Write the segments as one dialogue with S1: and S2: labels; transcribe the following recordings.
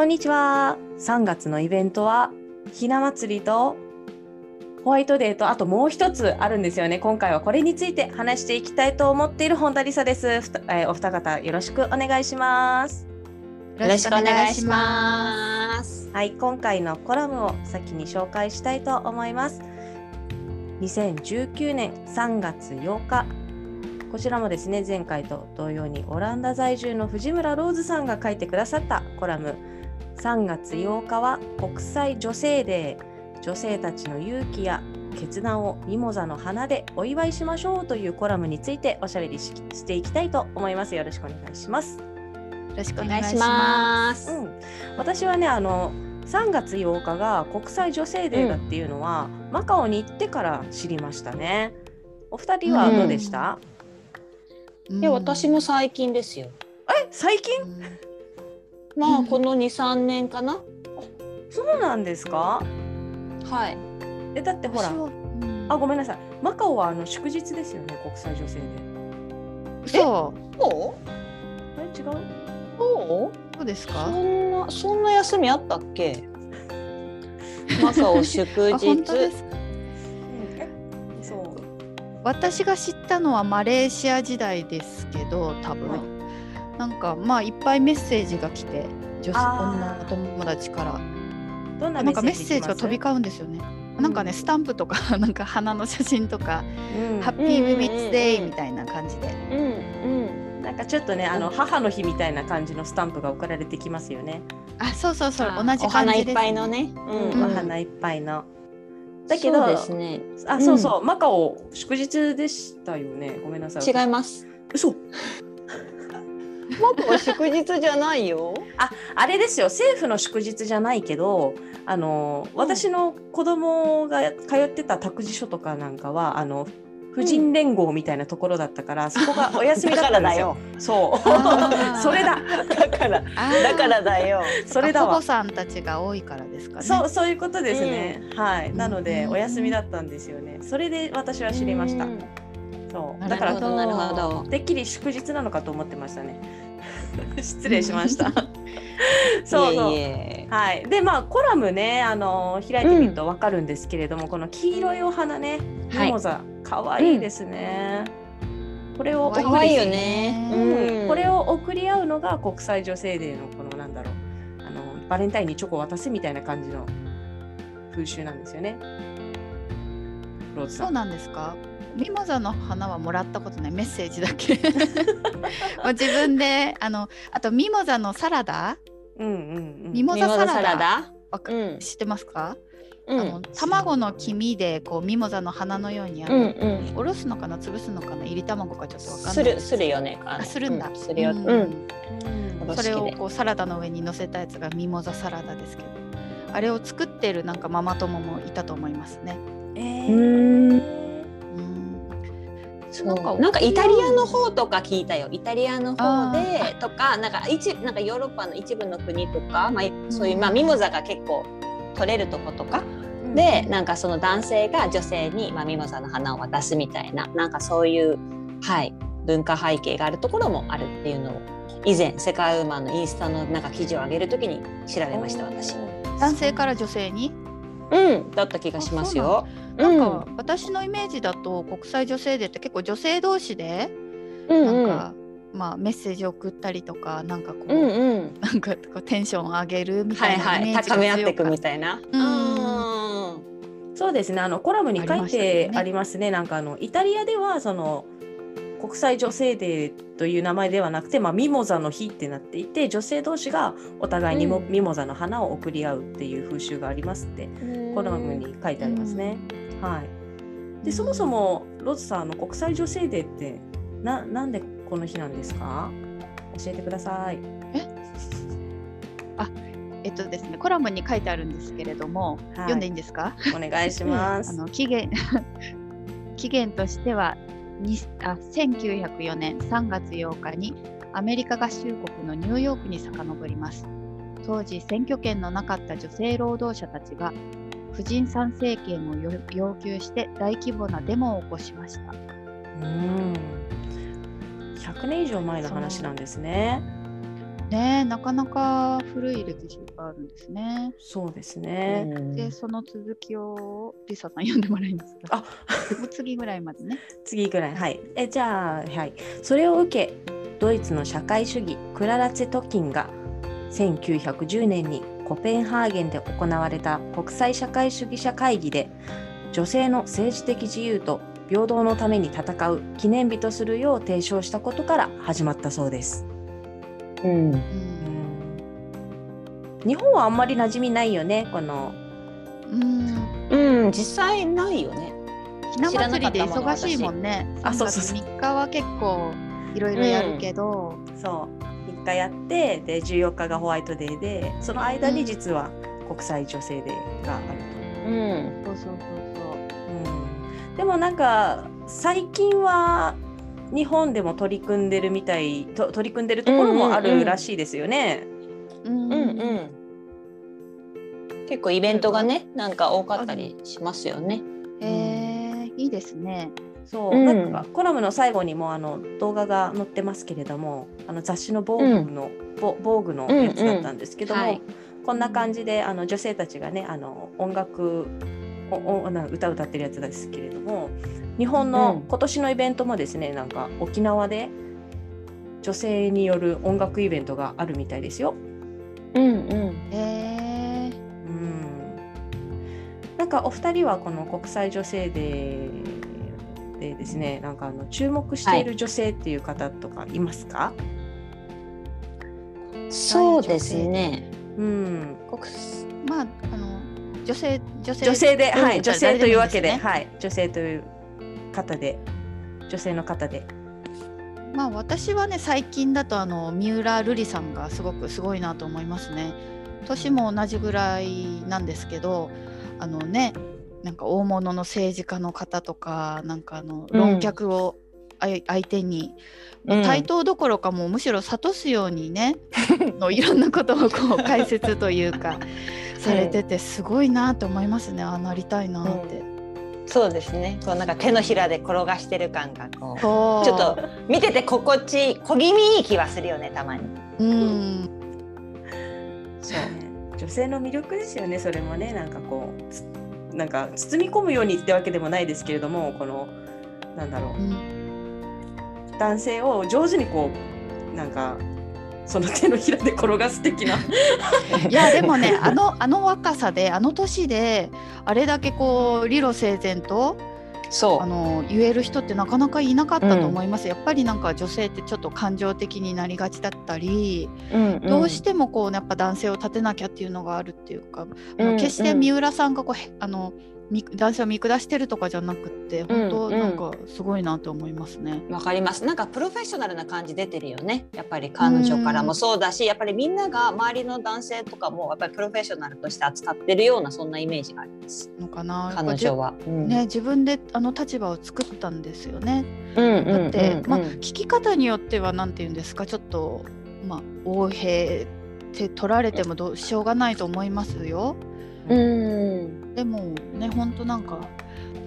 S1: こんにちは。3月のイベントはひな祭りとホワイトデーとあともう一つあるんですよね。今回はこれについて話していきたいと思っている本田理沙です。えーお二方よろしくお願いします。
S2: よろしくお願いします。
S1: はい、今回のコラムを先に紹介したいと思います。2019年3月8日、こちらもですね、前回と同様にオランダ在住の藤村ローズさんが書いてくださったコラム、3月8日は国際女性デー、女性たちの勇気や決断をミモザの花でお祝いしましょうというコラムについておしゃべりししていきたいと思います。よろしくお願いします。
S3: よろしく
S2: お願いします。
S1: うん、私はねあの3月8日が国際女性デーだっていうのは、マカオに行ってから知りましたね。お二人はどうでした、
S3: うん
S4: いや私も最近ですよ。
S1: え最近？
S3: うん
S4: まあこの2、3年かな。
S1: そうなんですか？
S4: はい。
S1: えだってほら
S3: うん。
S1: あごめんなさい。マカオはあの祝日ですよね国際女性デー
S3: そ
S4: そう？
S1: あれ違う？
S4: そう
S3: うそう。です
S4: そ
S3: か
S4: んなそんな休みあったっけ？マカオ祝
S3: あ
S4: 日。
S3: 本当ですか？
S1: えそう。
S3: 私が知ったのはマレーシア時代ですけど多分、
S1: はい
S3: なんかまあいっぱいメッセージが来て女子女の友達から
S1: どんな
S3: なんかメッ
S1: 来
S3: セージが飛び交うんですよね。なんかねスタンプとか なんか花の写真とか
S1: うん
S3: ハッピーウィミッツデイみたいな感じで。
S4: うんうん。
S1: なんかちょっとねあの母の日みたいな感じのスタンプが送られてきますよね。
S3: あそうそうそう
S4: あ
S3: 同じ
S4: お花いっ
S3: 感じです、
S4: ぱいのね。
S1: うん、
S3: うん
S1: お花いっぱいの。だけど
S4: そうですね。
S1: あ、そうそう、マカオ祝日でしたよね。ごめんなさい。
S4: 違います。
S1: 嘘。
S4: マカオ祝日じゃないよ。
S1: あ、あれですよ。政府の祝日じゃないけど、あの私の子供が通ってた託児所とかなんかはあの婦人連合みたいなところだったから、そこがお休みだったんですよ。そう。それだ。
S4: だからだからだよ。
S1: それだわ
S3: 保護。さんたちが多いからですかね。
S1: そうそういうことですね。はい。なので
S3: うん
S1: お休みだったんですよね。それで私は知りました
S4: う。ん
S1: そう。
S3: な
S1: だから
S4: なるほどなるほど。
S1: てっきり祝日なのかと思ってましたね。失礼しました。そうそう。
S4: いえいえ
S1: はい。でまあコラムねあの開いてみるとわかるんですけれども、この黄色いお花ね
S4: はい
S1: ミモザ可愛いですね。これを送り
S4: 可愛いよね。
S1: うん
S4: うん
S1: これを送り合うのが国際女性デーのこのなんだろうあのバレンタインにチョコを渡すみたいな感じの風習なんですよね。ローズさ。
S3: そうんなんですか？ミモザの花はもらったことないメッセージだけ。まあ自分であのあとミモザのサラダ、
S1: うんうんうん。
S3: ミモ
S4: ザサ
S3: ラダ
S4: ラダ？
S3: わか
S4: うん
S3: 知ってますか？
S4: う
S3: あの卵の黄身でこうミモザの花のようにあ
S4: うん
S3: の、
S4: うん。
S3: おろすのかな？潰すのかな？入り卵かちょっとわかんない
S4: するするよね。あ
S3: するんだ。
S4: うするよ。
S3: う
S4: うんん。
S1: うん
S3: それをこうサラダの上に乗せたやつがミモザサラダですけど、あれを作ってるなんかママ友もいたと思いますね。
S1: え
S4: う
S1: ー、
S3: うん。
S4: そう。
S3: なんか
S4: イタリアの方とか聞いたよ。イタリアの方
S3: あ
S4: でとかなんか一なんかヨーロッパの一部の国とか、まあそういうまあミモザが結構取れるとことか。でなんかその男性が女性にまあミモザの花を渡すみたいななんかそういうはい文化背景があるところもあるっていうのを以前世界ウーマンのインスタのなんか記事を上げるときに調べました私。
S3: 男性から女性に？
S4: うんだった気がしますよ。
S3: なんか私のイメージだと国際女性デーって結構女性同士で
S4: うん
S3: なんか、まあメッセージ送ったりとかなんかこう、
S4: うんうん。
S3: なんかこうテンション上げるみた
S4: はいい。
S3: なイメ
S4: はい高め合っていくみたいな。
S3: うん。
S4: うん
S1: そうですね。あのコラムに書いて
S3: ね。
S1: ありますね。なんかあのイタリアではその国際女性デーという名前ではなくて、まあ、ミモザの日ってなっていて女性同士がお互いにも、
S4: うん。
S1: ミモザの花を贈り合うっていう風習がありますってコラムに書いてありますね。はい、でそもそもロズさんあの国際女性デーってななんでこの日なんですか？教えてください。
S3: え？っとですね、コラムに書いてあるんですけれども、
S1: はい。
S3: 読んでいいんですか？
S1: お願いします。
S3: あの期限 期限としてはにあ1904年3月8日にアメリカ合衆国のニューヨークに遡ります。当時選挙権のなかった女性労働者たちが婦人参政権をよ要求して大規模なデモを起こしました。
S1: うん。100年以上前の話なんですね。
S3: ねえなかなか古い歴史があるんですね。
S1: そうですね。
S3: でその続きをリサさん読んでもらいます。か
S1: あ
S3: 次ぐらいまでね。
S1: 次ぐらい。はい。えじゃあはい。それを受けドイツの社会主義クララツェ・トキンが1910年にコペンハーゲンで行われた国際社会主義者会議で女性の政治的自由と平等のために戦う記念日とするよう提唱したことから始まったそうです。
S4: うん。
S3: うん。
S1: 日本はあんまり馴染みないよねこの。
S3: うん。
S4: うん、実際ないよね。
S3: ひな祭りで忙しいもんね。
S1: あ
S3: 3月
S1: そうそうそう。
S3: 3日は結構いろいろやるけど、
S1: そう3日やってで14日がホワイトデーでその間に実は国際女性デーがあると。
S4: うん。
S3: そうそうそう
S1: うんでもなんか最近は日本でも取り組んでるみたいと取り組んでるところもあ
S4: うんうんうん
S1: るらしいですよね。
S3: そう。うん
S4: うんうん。結構イベントがね、なんか多かったりしますよね。
S3: えー、いいですね。
S1: そう、
S4: うん。
S1: なんかコラムの最後にもあの動画が載ってますけれどもあの雑誌の「防具の、ボ防具のやつだったんですけども、
S4: うんうんはい。
S1: こんな感じであの女性たちがねあの音楽おおな歌歌ってるやつですけれども日本の
S4: うん。
S1: 今年のイベントもですねなんか沖縄で女性による音楽イベントがあるみたいですよ。
S4: うんうん。
S3: えー、
S1: うん。なんかお二人はこの国際女性デーでですねなんかあの注目している女性っていう方とかいますか、
S4: そうですね。
S1: うん、
S4: 国
S3: まああの女性女性
S1: 女性で、
S3: うん
S1: はい、女性というわけで、はい、女性という方で、女性の方で。
S3: まあ私はね最近だとあの三浦瑠麗さんがすごくすごいなと思いますね。年も同じぐらいなんですけどあのねなんか大物の政治家の方とかなんかあの
S4: うん
S3: 論客を相手に、
S4: うん
S3: 対等どころかもうむしろ諭すようにね のいろんなことをこう解説というかされててすごいなと思いますねああなりたいなって。
S4: そうですね。こうなんか手のひらで転がしてる感がこう。ちょっと見てて心地小気味いい気はするよねたまに。
S3: うん
S1: そうね、女性の魅力ですよね、それもね、なんかこう、つなんか包み込むようにってわけでもないですけれども、この、なんだろう。
S3: うん
S1: 男性を上手にこうなんかその手のひらで転がす的な
S3: いやでもねあのあの若さであの年であれだけこう理路整然と
S4: そ
S3: あの言える人ってなかなかいなかったと思います、やっぱりなんか女性ってちょっと感情的になりがちだったり、
S4: う。うんうん。
S3: どうしてもこうやっぱ男性を立てなきゃっていうのがあるっていうか、あの
S4: うん
S3: 決して三浦さんがこうへあのみ男性を見下してるとかじゃなくって本当
S4: うんうん
S3: なんかすごいなと思いますね。
S4: わかります。なんかプロフェッショナルな感じ出てるよね。やっぱり彼女からもそうだし、やっぱりみんなが周りの男性とかもやっぱりプロフェッショナルとして扱ってるようなそんなイメージがあります。
S3: のかな
S4: 彼女は。うん
S3: ね、自分であの立場を作ったんですよね。
S4: うんうん
S3: だって、
S4: うんうん
S3: まあ、聞き方によっては何て言うんですかちょっと、まあ、横兵って取られてもどうしょうがないと思いますよ。
S4: うん。
S3: でもね本当なんか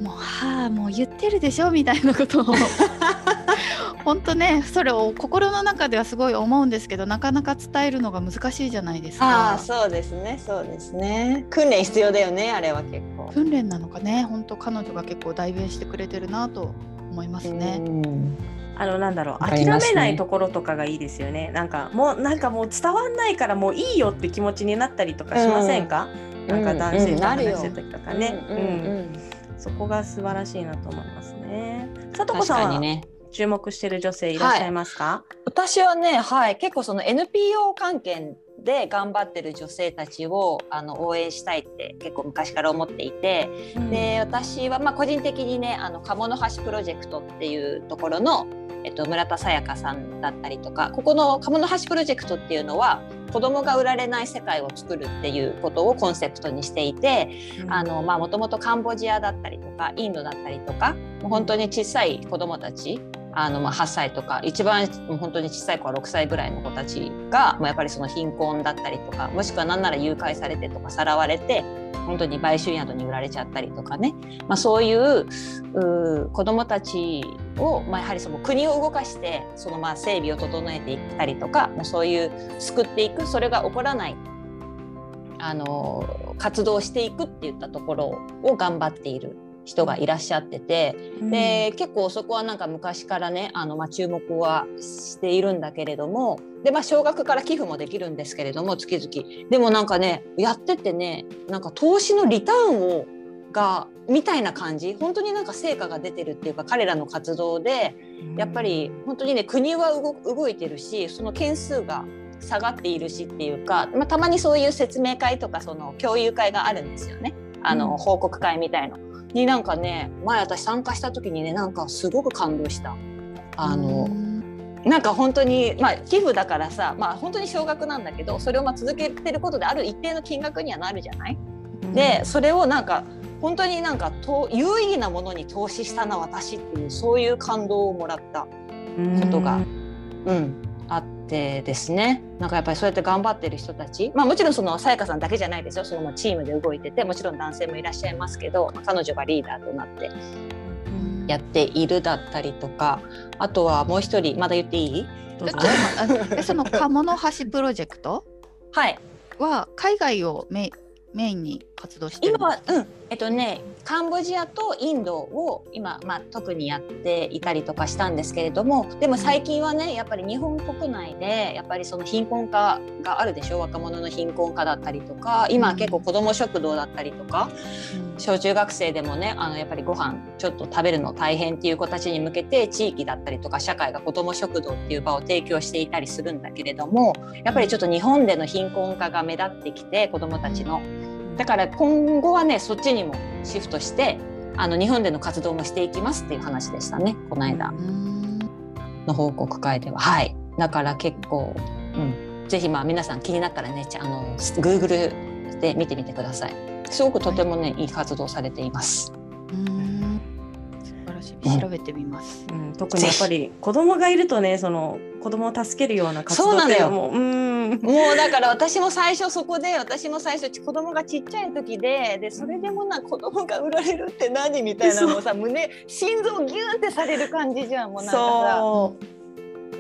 S3: もうはあもう言ってるでしょみたいなことを 本当ねそれを心の中ではすごい思うんですけどなかなか伝えるのが難しいじゃないですか
S4: ああ。そうですねそうですね。訓練必要だよねあれは結構。
S3: 訓練なのかね本当彼女が結構代弁してくれてるなと思いますね。
S4: うん
S1: あのなんだろう諦めないところとかがいいですよねなんかもうなんかもう伝わんないからもういいよって気持ちになったりとかしませんか、なんか男性と話してる時とかね、
S4: うんうんうん
S1: そこが素晴らしいなと思いますね。さとこ
S4: 確
S1: さんは
S4: ね。
S1: 注目してる女性いらっしゃいますか、
S4: 私はね、はい、結構その NPO 関係で頑張ってる女性たちをあの応援したいって結構昔から思っていて、
S1: うん。
S4: で私はまあ個人的にねあの鴨の橋プロジェクトっていうところのえっと、村田沙耶香さんだったりとか。ここの鴨の橋プロジェクトっていうのは子供が売られない世界を作るっていうことをコンセプトにしていてもともとカンボジアだったりとかインドだったりとか本当に小さい子供たちあのまあ8歳とか一番本当に小さい子は6歳ぐらいの子たちが、まあ、やっぱりその貧困だったりとかもしくは何なら誘拐されてとかさらわれて本当に売春宿に売られちゃったりとかね、まあ、そういうう子どもたちを、まあ、やはりその国を動かしてそのまあ整備を整えていったりとかもうそういう救っていくそれが起こらないあの活動していくっていったところを頑張っている人がいらっしゃってて、うん、で結構そこはなんか昔からねあの、まあ、注目はしているんだけれどもで、まあ、少額から寄付もできるんですけれども月々。でもなんかねやっててねなんか投資のリターンをがみたいな感じ本当になんか成果が出てるっていうか彼らの活動でやっぱり本当にね国は動いてるしその件数が下がっているしっていうか、まあ、たまにそういう説明会とかその共有会があるんですよね。あの、報告会みたいの。になんかね前私参加した時にねなんかすごく感動した。あのなんか本当にまあ寄付だからさまあ本当に少額なんだけどそれをまあ続けてることである一定の金額にはなるじゃない、でそれをなんか本当になんかと有意義なものに投資したな私っていうそういう感動をもらったことが、うん、あってですね。なんかやっぱりそうやって頑張ってる人たち、まあ、もちろんそのさやかさんだけじゃないですよ。そのチームで動いててもちろん男性もいらっしゃいますけど、まあ、彼女がリーダーとなってやっているだったりとかあとはもう一人まだ言っていい？
S3: その鴨の橋プロジェクト？
S4: はい。
S3: は海外をメメインに活動して
S4: 今は、うんえっとね、カンボジアとインドを今、まあ、特にやっていたりとかしたんですけれどもでも最近はねやっぱり日本国内でやっぱりその貧困化があるでしょ若者の貧困化だったりとか今結構子ども食堂だったりとか、うん、小中学生でもねあのやっぱりご飯ちょっと食べるの大変っていう子たちに向けて地域だったりとか社会が子ども食堂っていう場を提供していたりするんだけれどもやっぱりちょっと日本での貧困化が目立ってきて子どもたちの。だから今後はねそっちにもシフトしてあの日本での活動もしていきますっていう話でしたねこの間。の報告会では。はい。だから結構、うん、ぜひまあ皆さん気になったらねあの Google で見てみてください。すごくとてもね、はい、いい活動されています。
S3: 調べてみます、
S1: うん、特にやっぱり子供がいるとねその子供を助けるような活動ってもううん
S4: もうだから私も最初そこで私も最初子供がちっちゃい時ででそれでもな子供が売られるって何みたいなのをさ胸心臓ギュンってされる感じじゃんもうなんかさ。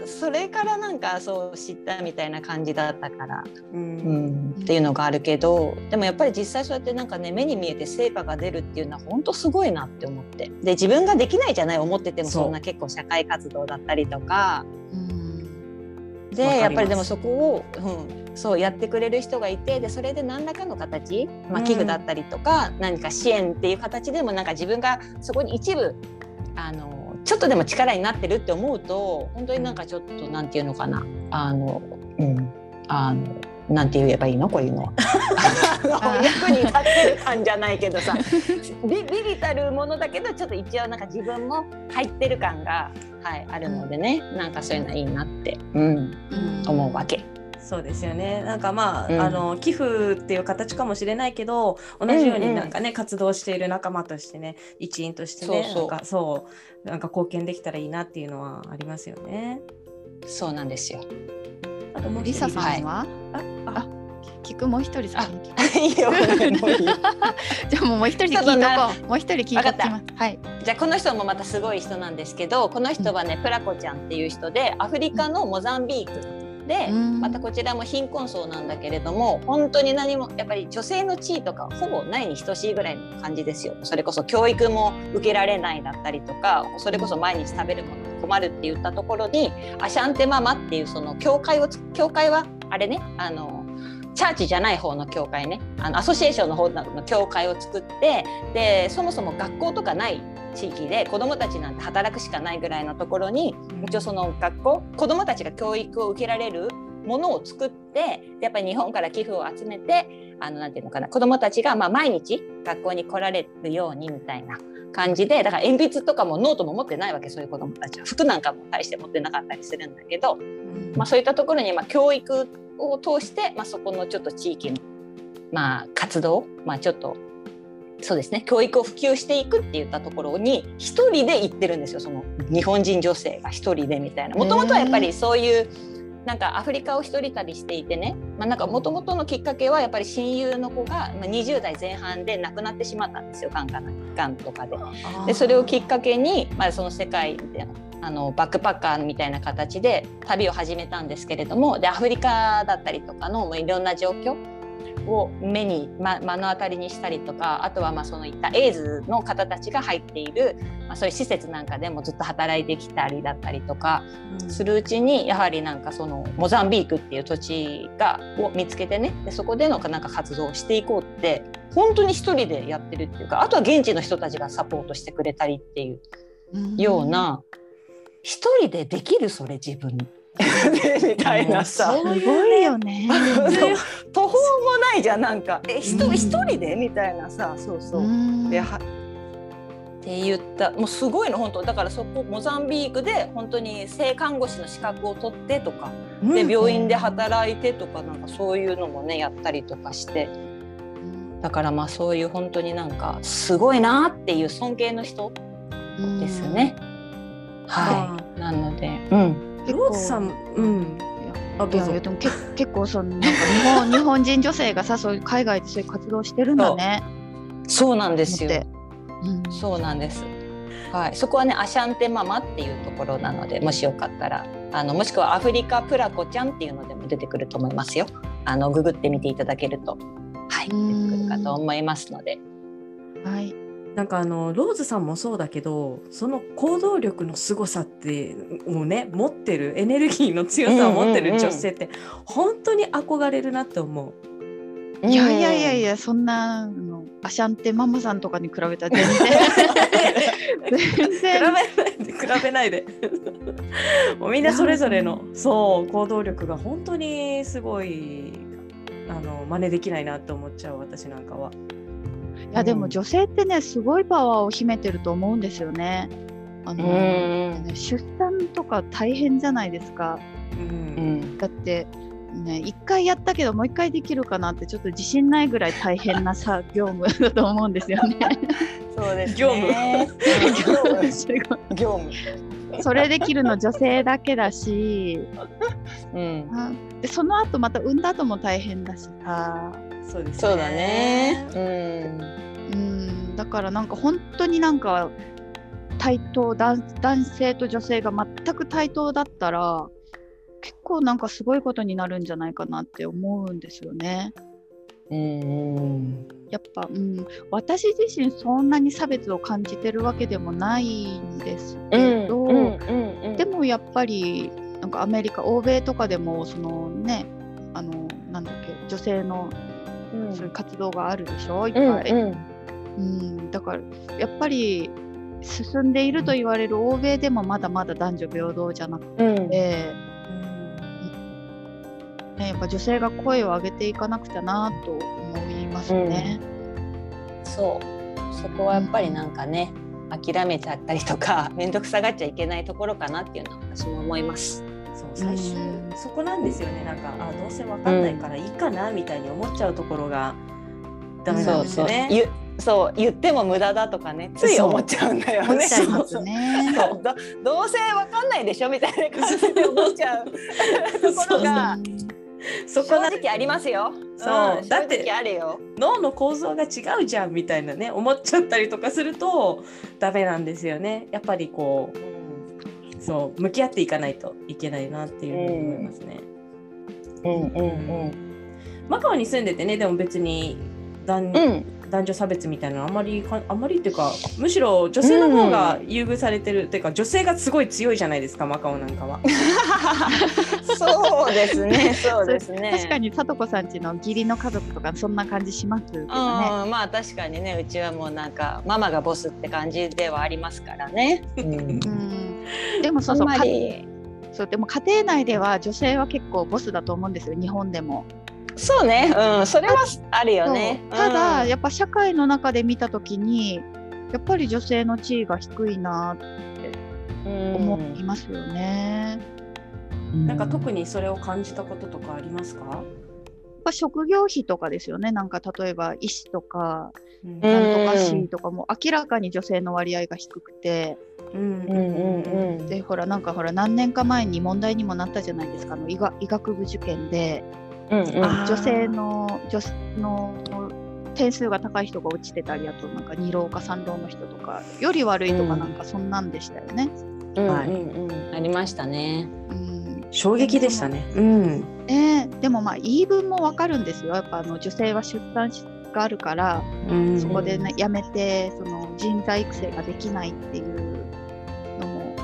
S4: それからなんかそう知ったみたいな感じだったから、うん、うん、っていうのがあるけどでもやっぱり実際そうやってなんかね目に見えて成果が出るっていうのは本当すごいなって思って。で自分ができないじゃない思っててもそんな結構社会活動だったりとか。でやっぱりでもそこを、うん、そうやってくれる人がいてでそれで何らかの形、まあ、寄付だったりとか、うん、何か支援っていう形でもなんか自分がそこに一部あのちょっとでも力になってるって思うと本当になんかちょっとなんていうのかなあのうんあのなんて言えばいいの？こういうの 役に立ってる感じゃないけどさ。ビビビたるものだけどちょっと一応なんか自分も入ってる感が、はい、あるのでね、うん、なんかそういうのいいなって、うん、うん、思うわけ。
S1: そうですよね。なんかまあうん、あの寄付っていう形かもしれないけど同じようになんかね、うんうん、活動している仲間としてね一員としてねなんかそうなんか貢献できたらいいなっていうのはありますよね。
S4: そうなんですよ。
S3: あともうリサさんは、はい、ああ聞くもう一人さ
S4: いいよ。
S3: じゃあもう一人で聞いとこう。もう一人聞いときます。はい。
S4: じゃあこの人もまたすごい人なんですけど、この人はね、プラコちゃんっていう人でアフリカのモザンビーク。でまたこちらも貧困層なんだけれども本当に何もやっぱり女性の地位とかほぼないに等しいぐらいの感じですよそれこそ教育も受けられないだったりとかそれこそ毎日食べるものに困るって言ったところにアシャンテママっていうその教会を教会はあれねあのチャーチじゃない方の教会ね。あのアソシエーションの方の教会を作ってでそもそも学校とかない地域で子どもたちなんて働くしかないぐらいのところに一応その学校子どもたちが教育を受けられるものを作ってやっぱり日本から寄付を集めてあのなんていうのかな子どもたちがまあ毎日学校に来られるようにみたいな感じでだから鉛筆とかもノートも持ってないわけそういう子どもたちは。服なんかも大して持ってなかったりするんだけど、まあ、そういったところにまあ教育を通して、まあ、そこのちょっと地域のまあ活動、まあ、ちょっとそうですね教育を普及していくって言ったところに一人で行ってるんですよその日本人女性が一人でみたいな。もともとはやっぱりそういうなんかアフリカを一人旅していてね、まあ、なんかもともとのきっかけはやっぱり親友の子が20代前半で亡くなってしまったんですよがんかながんとかで。でそれをきっかけに、まあ、その世界であのバックパッカーみたいな形で旅を始めたんですけれどもでアフリカだったりとかのいろんな状況を目に、ま、目の当たりにしたりとかあとはまあそのいったエイズの方たちが入っている、まあ、そういう施設なんかでもずっと働いてきたりだったりとかするうちに、やはりなんかそのモザンビークっていう土地がを見つけてねでそこでのなんか活動をしていこうって本当に一人でやってるっていうかあとは現地の人たちがサポートしてくれたりっていうような一人でできるそれ自分みたいなさ。
S3: すごいよね。
S4: 途方もないじゃんなんか。え人一人で？みたいなさ。そうそう。ではって言った。もうすごいの本当。だからそこモザンビークで本当に性看護師の資格を取ってとか、で病院で働いてとかなんかそういうのもねやったりとかして。だからまあそういう本当になんかすごいなっていう尊敬の人ですね。はい。なので、うん
S1: ローズさん、うん。
S3: あどうぞでもけ 結構そのなんか日本日本人女性がさそういう海外でそういう活動してるんだね。
S4: そうなんですよ。うん、そうなんです。はい、そこはねアシャンテママっていうところなのでもしよかったらあのもしくはアフリカプラコちゃんっていうのでも出てくると思いますよ。あのググってみていただけるとはい出てくるかと思いますので。
S3: はい。
S1: なんかあのローズさんもそうだけどその行動力の凄さってもうね持ってるエネルギーの強さを持ってる女性って本当に憧れるなって思う。
S3: いやいやいやいやそんなのアシャンテママさんとかに比べたら全然。
S1: 全然。比べないで。もうみんなそれぞれのそう行動力が本当にすごいあの真似できないなって思っちゃう私なんかは。
S3: いやでも女性ってねすごいパワーを秘めてると思うんですよね。あの、ね、出産とか大変じゃないですか。うん、だってね一回やったけどもう一回できるかなってちょっと自信ないぐらい大変なさ業務だと思うんですよね。
S4: そうです、ね、
S1: 業務。
S4: 業務。
S3: それできるの女性だけだし、うん、でその後また産んだ後も大変だしさ。
S1: そうです、
S4: ね、そうだね。
S3: うん。うん。だからなんか本当になんか対等男性と女性が全く対等だったら結構なんかすごいことになるんじゃないかなって思うんですよね。うんやっぱ、うん、私自身そんなに差別を感じてるわけでもないんですけど、でもやっぱりなんかアメリカ欧米とかでもそのねあのなんだっけ女性のそういう活動があるでしょ？いっぱい、うん、うん、だからやっぱり進んでいると言われる欧米でもまだまだ男女平等じゃなくて、うん、ね、やっぱ女性が声を上げていかなくちゃなと思いますね、
S4: うん、そう。そこはやっぱりなんかね、諦めちゃったりとか面倒くさがっちゃいけないところかなっていうのは私も思います。
S1: そう最終、そこなんですよね。なんかあどうせわかんないからいいかな、みたいに思っちゃうところがダメなんですよね。
S4: そうそう。言っても無駄だとかねつい思っちゃうんだよね。そう。どうせわかんないでしょみたいな感じで思っちゃう。ところが。そこ正直ありますよ。
S1: そう、うん、だってあるよ。脳の構造が違うじゃんみたいなね思っちゃったりとかするとダメなんですよね。やっぱりこうそう向き合っていかないといけないなっていうふうに思いますね。うんうんうん。マカオに住んでてねでも別に男,、うん、男女差別みたいなのあんまりあんまりっていうかむしろ女性の方が優遇されてる、うん、っていうか女性がすごい強いじゃないですかマカオなんかは。
S4: そうですね そうですね。
S3: 確かにさとこさんちの義理の家族とかそんな感じしますけどね。
S4: まあ確かにねうちはもうなんかママがボスって感じではありますからね。うん、うん
S3: でもそうそうそうでも家庭内では女性は結構ボスだと思うんですよ日本でも。
S4: そうね、うん、それはあるよね。
S3: ただ、
S4: うん
S3: やっぱ社会の中で見た時にやっぱり女性の地位が低いなって思いますよね。
S1: なんか特にそれを感じたこととかありますか？
S3: やっぱ職業費とかですよね。なんか例えば医師とか
S1: うん
S3: なんとか師とかも明らかに女性の割合が低くて、
S1: うん。
S4: うん。うん。うん。
S3: でほらなんかほら何年か前に問題にもなったじゃないですか。あの医学医学部受験で。
S4: うん。うん。
S3: 女性の女性の点数が高い人が落ちてたりあとなんか二浪か三浪の人とかより悪いとか
S4: うん。
S3: なんかそんなんでしたよね。
S4: うん。
S1: はい。
S4: うん。うん。ありましたね。
S3: うん。
S1: 衝撃でしたね。うん。
S3: ねでもまあ言い分もわかるんですよ。やっぱあの女性は出産があるから
S1: うん。
S3: そこで、ね、辞めてその人材育成ができないっていうのも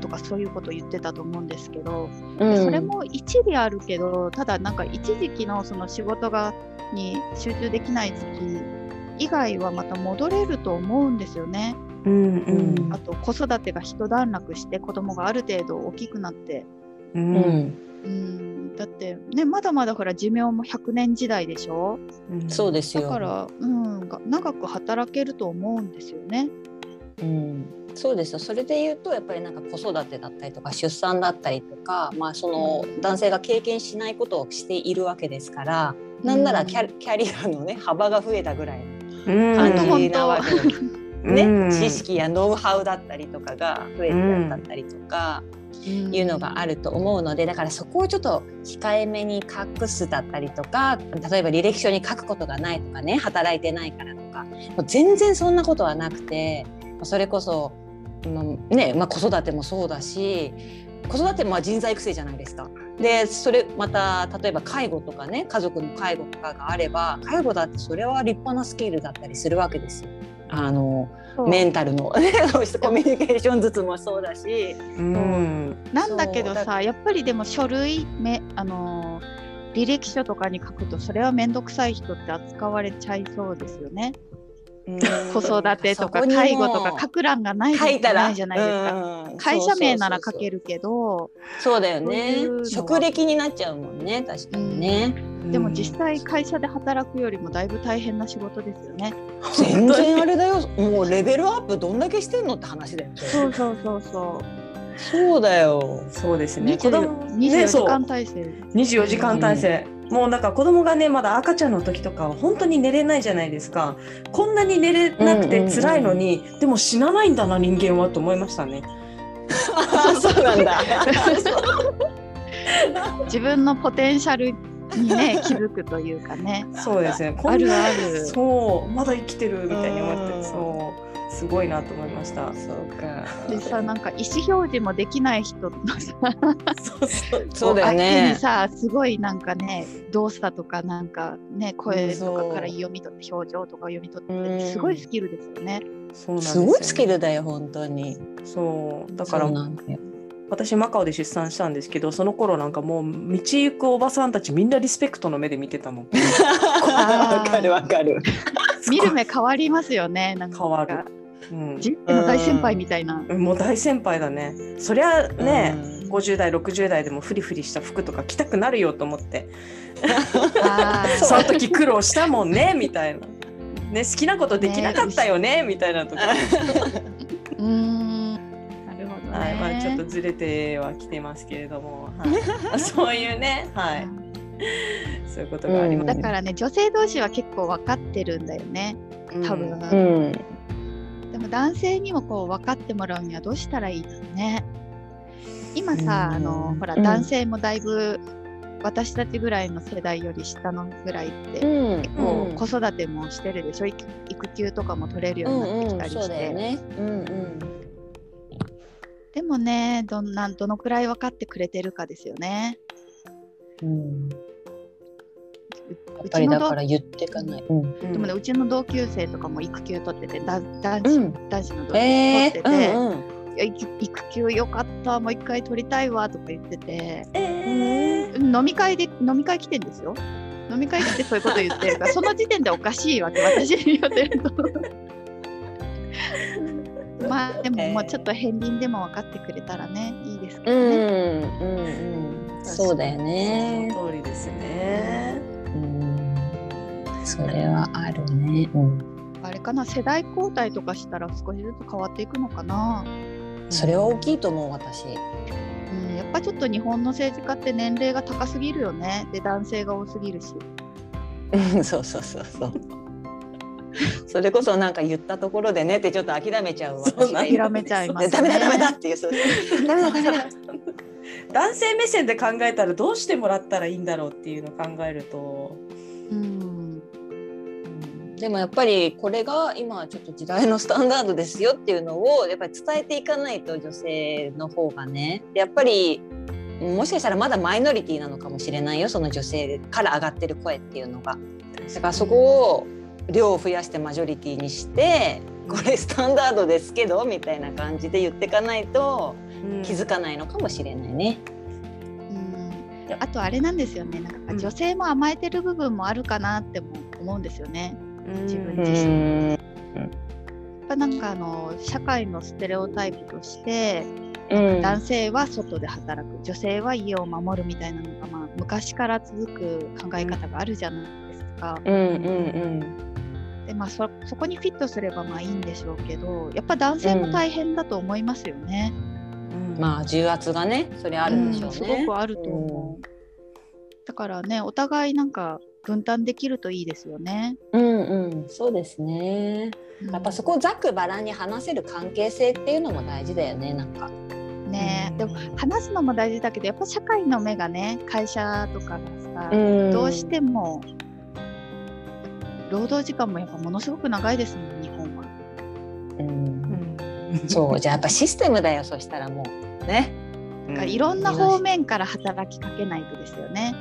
S3: とかそういうことを言ってたと思うんですけど、
S4: うん。
S3: それも一理あるけどただなんか一時期のその仕事がに集中できない時期以外はまた戻れると思うんですよね。
S1: うんうん。
S3: あと子育てが一段落して子供がある程度大きくなって、
S1: う
S4: うんん
S3: うん、だってねまだまだほら寿命も100年時代でしょ？
S1: うん。
S4: そうですよ。
S3: だから、うん、が長く働けると思うんですよね。
S4: うん、そうですよ。それで言うとやっぱりなんか子育てだったりとか出産だったりとか、まあ、その男性が経験しないことをしているわけですから、なんならキャキャリアのね幅が増えたぐらい
S1: うん。
S4: の感じなわけです。ね、
S1: うん。
S4: 知識やノウハウだったりとかが増えてだったりとか、いうのがあると思うのでだからそこをちょっと控えめに隠すだったりとか例えば履歴書に書くことがないとかね働いてないからとかもう全然そんなことはなくてそれこそ、うんねまあ、子育てもそうだし子育ても人材育成じゃないですか。でそれまた例えば介護とかね家族の介護とかがあれば介護だってそれは立派なスキルだったりするわけですよ。あのメンタルの コミュニケーションずつもそうだし。
S1: うん
S3: なんだけどさやっぱりでも書類めあのー履歴書とかに書くとそれは面倒くさい人って扱われちゃいそうですよね。子育てとか介護とか書く欄がないと
S4: 書いたら。
S3: ないじゃないですか。会社名なら書け
S4: る
S3: るけど
S4: そうだよね。職歴になっちゃうもんね。確かにね、
S3: でも実際会社で働くよりもだいぶ大変な仕事ですよね。
S4: 全然あれだよ。もうレベルアップどんだけしてんのって話だよ
S3: そうそうそうそう。
S4: そうだよ。
S1: そうですね。子
S3: 20
S1: 供
S3: 24時間体制。
S1: 24時間体制、もうなんか子供がねまだ赤ちゃんの時とかは本当に寝れないじゃないですか。こんなに寝れなくて辛いのに、でも死なないんだな人間はと思いましたね。
S4: あ そうなんだ。
S3: 自分のポテンシャルにね気づくというかね。
S1: そうですね。
S3: あるある。
S1: そうまだ生きてるみたいに思って
S4: うん
S1: そうすごいなと思いました。
S4: そうか。
S3: でさなんか意思表示もできない人のさ
S1: そうそう。
S4: そうだよね。
S3: にさすごいなんかね動作とかなんかね声とかから読み取って表情とか読み取って
S4: うん。
S3: すごいスキルですよね。
S1: そうなんですよね。
S4: すごいスキルだよ本当に。
S1: そう。だから
S4: そうなんだよ
S1: 私マカオで出産したんですけどその頃なんかもう道行くおばさんたちみんなリスペクトの目で見てたもん。
S4: わかるわかる。
S3: 見る目変わりますよね。なんか。
S1: 変わる、うん。
S3: 人生の大先輩みたいな。
S1: もう大先輩だね。そりゃね、
S4: うん。
S1: 50代60代でもフリフリした服とか着たくなるよと思って。その時苦労したもんねみたいな、ね、好きなことできなかったよねみたいなとか。はいまあ、ちょっとずれてはきてますけれども、はい、そういうね、はい、そういうことがあります、
S3: だからね女性同士は結構分かってるんだよね。多分、
S4: うん。
S3: でも男性にもこう分かってもらうにはどうしたらいいのね。今さ、
S4: うん。
S3: あのほら、
S4: うん。
S3: 男性もだいぶ私たちぐらいの世代より下のぐらいって、
S4: うん。
S3: こう子育てもしてるでしょ？育育休とかも取れるようになってきたり
S4: そう
S3: して、
S4: だよね。うんうん
S3: でもねどんなんどのくらい分かってくれてるかですよね。
S4: うん。や
S3: う
S4: っぱりだ
S3: 同
S4: から言っていかない。うん。
S1: うん。
S3: でもねうちの同級生とかも育休取っててだ男子、
S4: うん。
S3: 男子の同級
S4: え
S3: 生取ってて、
S4: うんうん。
S3: いや育育休よかったもう一回取りたいわとか言ってて。
S1: え
S3: 飲み会で飲み会来てんですよ。飲み会来てそういうこと言ってるからその時点でおかしいわけ私に言ってるとまあでも
S4: えー
S3: もうちょっと片鱗でも分かってくれたらねいいですけ
S4: うん
S3: どね、
S4: うんうん。そうだよね
S1: その通りですね。
S4: うんそれはあるね。うん
S3: あれかな世代交代とかしたら少しずつ変わっていくのかな、
S4: それは大きいと思う私。
S3: うん、やっぱちょっと日本の政治家って年齢が高すぎるよねで男性が多すぎるし
S4: うん そうそうそうそう。それこそなんか言ったところでねってちょっと諦めちゃう私
S3: 諦めちゃいますね。
S4: ダメだダメだっていうダメだダメだ。
S1: 男性目線で考えたらどう。してもらったらいいんだろう。っていう。のを考えると、
S3: う。ん
S4: でもやっぱりこれが今ちょっと時代のスタンダードですよっていう。のをやっぱり伝えていかないと女性の方がねやっぱりもしかしたらまだマイノリティなのかもしれないよその女性から上がってる声っていう。のが。だからそこを量を増やしてマジョリティにしてこれスタンダードですけどみたいな感じで言っていかないと
S1: うん。
S4: 気づかないのかもしれないね。
S3: うん。あとあれなんですよね。なんか
S1: うん。
S3: 女性も甘えてる部分もあるかなっても思うんですよね。自分
S1: うん。
S3: 自身。
S4: ん。
S3: やっぱなんかあの社会のステレオタイプとして
S4: うん。
S3: 男性は外で働く。女性は家を守るみたいなのが、まあ、昔から続く考え方があるじゃないですか。
S4: うんうん
S3: でまあそそこにフィットすればまあいいんでしょうけどやっぱ男性も大変だと思いますよね。
S1: うん
S4: まあ重圧がねそれあるんでしょうね。
S3: すごくあると思う。だからねお互いなんか分担できるといいですよね。
S4: うんうん、そうですね。やっぱそこをざっくばらんに話せる関係性っていうのも大事だよね、なんか。
S3: ね、でも話すのも大事だけどやっぱ社会の目がね会社とかがさ、
S4: ん
S3: どうしても労働時間もやっぱものすごく長いですもん日本は。
S4: うん
S1: うん
S4: そう、じゃあやっぱシステムだよ、そしたらもう。ね。
S3: だからいろんな方面から働きかけないとですよね。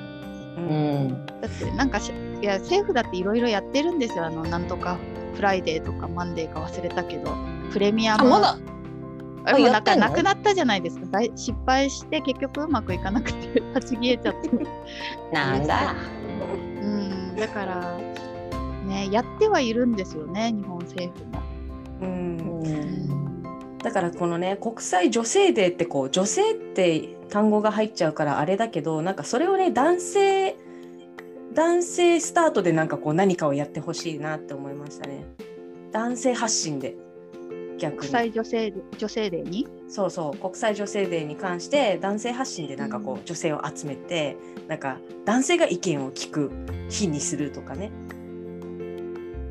S1: う
S4: うんん。
S3: だってなんかしいや政府だっていろいろやってるんですよあのなんとかフライデーとかマンデーか忘れたけどプレミアム。
S4: あ、まだ？
S3: あれもなくなったじゃないですか失敗して結局うまくいかなくて立ち消えちゃって
S4: なんだ。
S3: うんだからねやってはいるんですよね日本政府も。
S1: うん
S4: うん。
S1: だからこのね国際女性デーってこう女性って単語が入っちゃうからあれだけどなんかそれをね男性男性スタートでなんかこう何かをやってほしいなって思いましたね。男性発信で逆に国
S3: 際女性女性デーに？
S1: そうそう国際女性デーに関して男性発信でなんかこう、
S3: うん
S1: 女性を集めてなんか男性が意見を聞く日にするとかね。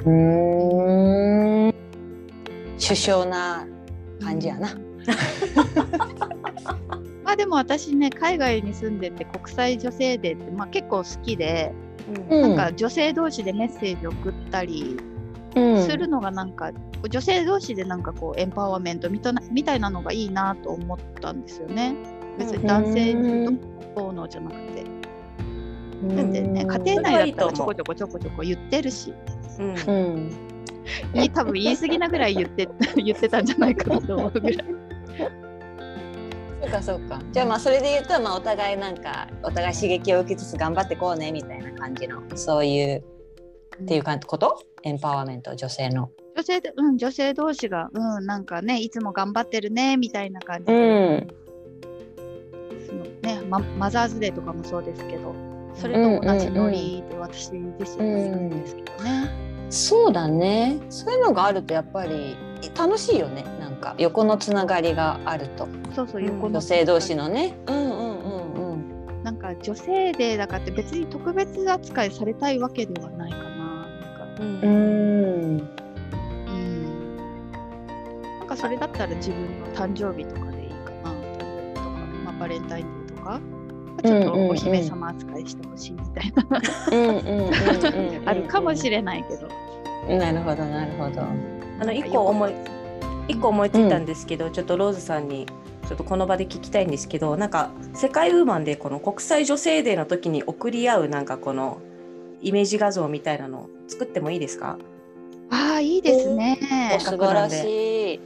S4: うん。首相な感じやな。
S3: まあでも私ね海外に住んでて国際女性デーって、まあ、結構好きで、
S1: うん
S4: うん
S3: なんか女性同士でメッセージを送ったり
S4: うん
S3: するのがなんか、女性同士でなんかこうエンパワーメントみたいなみたいなのがいいなと思ったんですよね。別に男性
S4: うん
S3: どうのじゃなくて。だってね家庭内だったらちょこちょこちょこちょこ言ってるし、
S1: うん
S3: 多分言い過ぎなぐらい言って 言ってたんじゃないかなと思うぐらい。
S4: そうかそうか。じゃあまあそれで言うとまあお互いなんかお互い刺激を受けつつ頑張ってこうねみたいな感じのそういうっていうかこと？エンパワーメント？女性の。
S3: 女性で、うん、女性同士が、うん、なんかね、いつも頑張ってるね、みたいな感じ
S4: う
S3: で、
S4: ん。
S3: そのね、ママザーズデーとかもそうですけど、それと同じノリで私自身もするんですけどね。
S4: そうだね。そういうのがあるとやっぱり楽しいよね。なんか横のつながりがあると
S3: そうそう、
S1: うん
S3: 横の
S4: 女性同士のね。うんうんうんうん。
S3: なんか女性デーだからって別に特別扱いされたいわけではないかな。なんか、
S1: うん
S4: うん。
S3: うん。なんかそれだったら自分の誕生日とかでいいかなとか、まあ、バレンタインデーとか、ちょっとお姫様扱いしてほしいみたいな、
S4: うんうんうんうん。
S3: あるかもしれないけど。
S4: なるほどなるほど。
S1: あの一個思い一個思いついたんですけど、ちょっとローズさんにちょっとこの場で聞きたいんですけどなんか世界ウーマンでこの国際女性デーの時に送り合うなんかこのイメージ画像みたいなの作ってもいいですか？
S3: ああ、いいですね。
S4: お素晴らしい。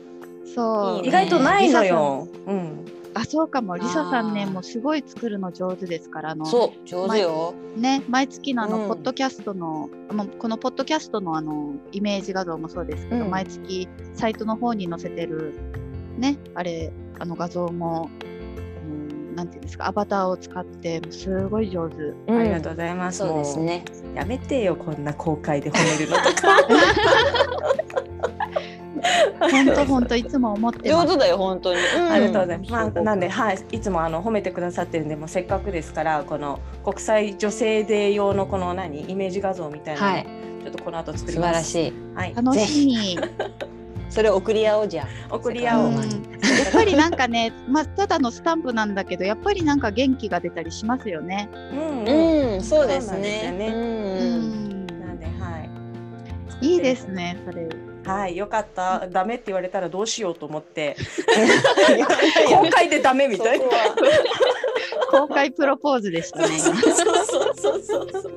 S3: そう。
S1: 意外とないのよ。うん。
S3: あ、そうかも。リサさんね、もうすごい作るの上手ですから、あの、
S4: そう上手よ。
S3: ね、毎月のあの、
S4: うん
S3: ポッドキャストの、もうこのポッドキャストのあの、イメージ画像もそうですけど、
S4: うん
S3: 毎月サイトの方に載せてる、ね、あれ、あの画像も、うんなんていうんですかアバターを使ってすごい上手。
S4: うん
S1: ありがとうございます。
S4: そうですね。
S1: もう。やめてよ、こんな公開で褒めるのとか。
S3: 本当本当いつも思ってます。
S4: 上手だよ本当に。うん
S1: ありがとうございます。まあ、なんで、はい、いつもあの褒めてくださってるんで、もうせっかくですから、この国際女性デー用のこの何イメージ画像みたいなの、
S4: はい
S1: ちょっとこの後作り
S4: 素
S1: ます。
S4: 晴らしい。
S1: はい、
S3: 楽しみ。
S4: それを送り合おうじゃん。
S1: 送り合おう。
S3: うんやっぱりなんかね、まあ、ただのスタンプなんだけどやっぱりなんか元気が出たりしますよね。
S1: うん、うん、
S4: うん、そうですね。
S1: ね
S3: う
S4: うん
S3: ん
S1: なんで、はい。
S3: いいですねそれ。
S1: はい、よかった。ダメって言われたらどうしようと思って、公開でダメみたいな。
S3: 公開プロポーズでしたね。
S1: そうそうそうそうそう。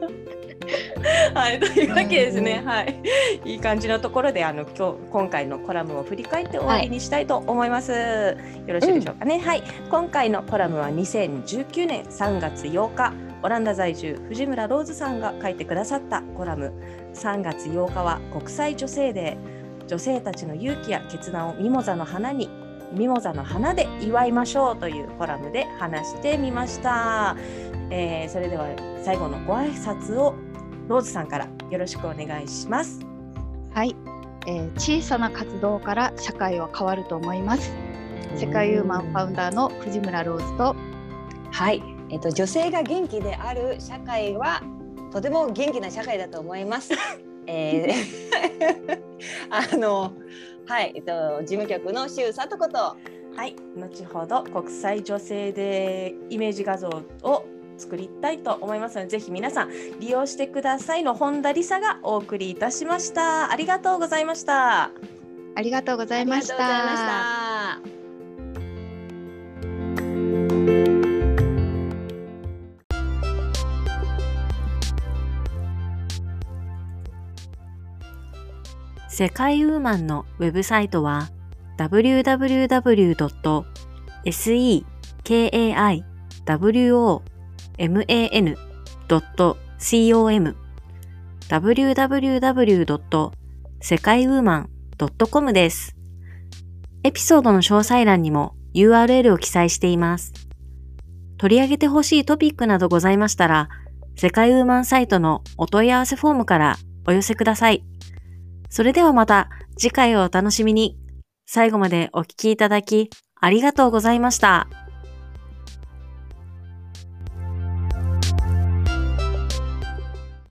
S1: はい、というわけですね。はい、いい感じのところで、あの、今日、今回のコラムを振り返って終わりにしたいと思います。よろしいでしょうかね。はい、今回のコラムは2019年3月8日。オランダ在住藤村ローズさんが書いてくださったコラム3月8日は国際女性デー女性たちの勇気や決断をミモザの花にミモザの花で祝いましょうというコラムで話してみました、えーそれでは最後のご挨拶をローズさんからよろしくお願いします。
S3: はい、えー小さな活動から社会は変わると思います。世界ウーマンファウンダーの藤村ローズと。
S4: はい、えっと女性が元気である社会はとても元気な社会だと思います。えーあのはい、えっと事務局の周佐とこと
S1: はい後ほど国際女性デーイメージ画像を作りたいと思いますのでぜひ皆さん利用してくださいの本田理沙がお送りいたしましたありがとうございました
S3: ありがとうございまし
S4: ありがとうございま
S3: た。
S4: した。
S1: 世界ウーマンのウェブサイトは www.sekaiwoman.com www. 世界ウーマン .com です。エピソードの詳細欄にも URL を記載しています。取り上げてほしいトピックなどございましたら、世界ウーマンサイトのお問い合わせフォームからお寄せください。それではまた次回をお楽しみに。最後までお聴きいただきありがとうございました。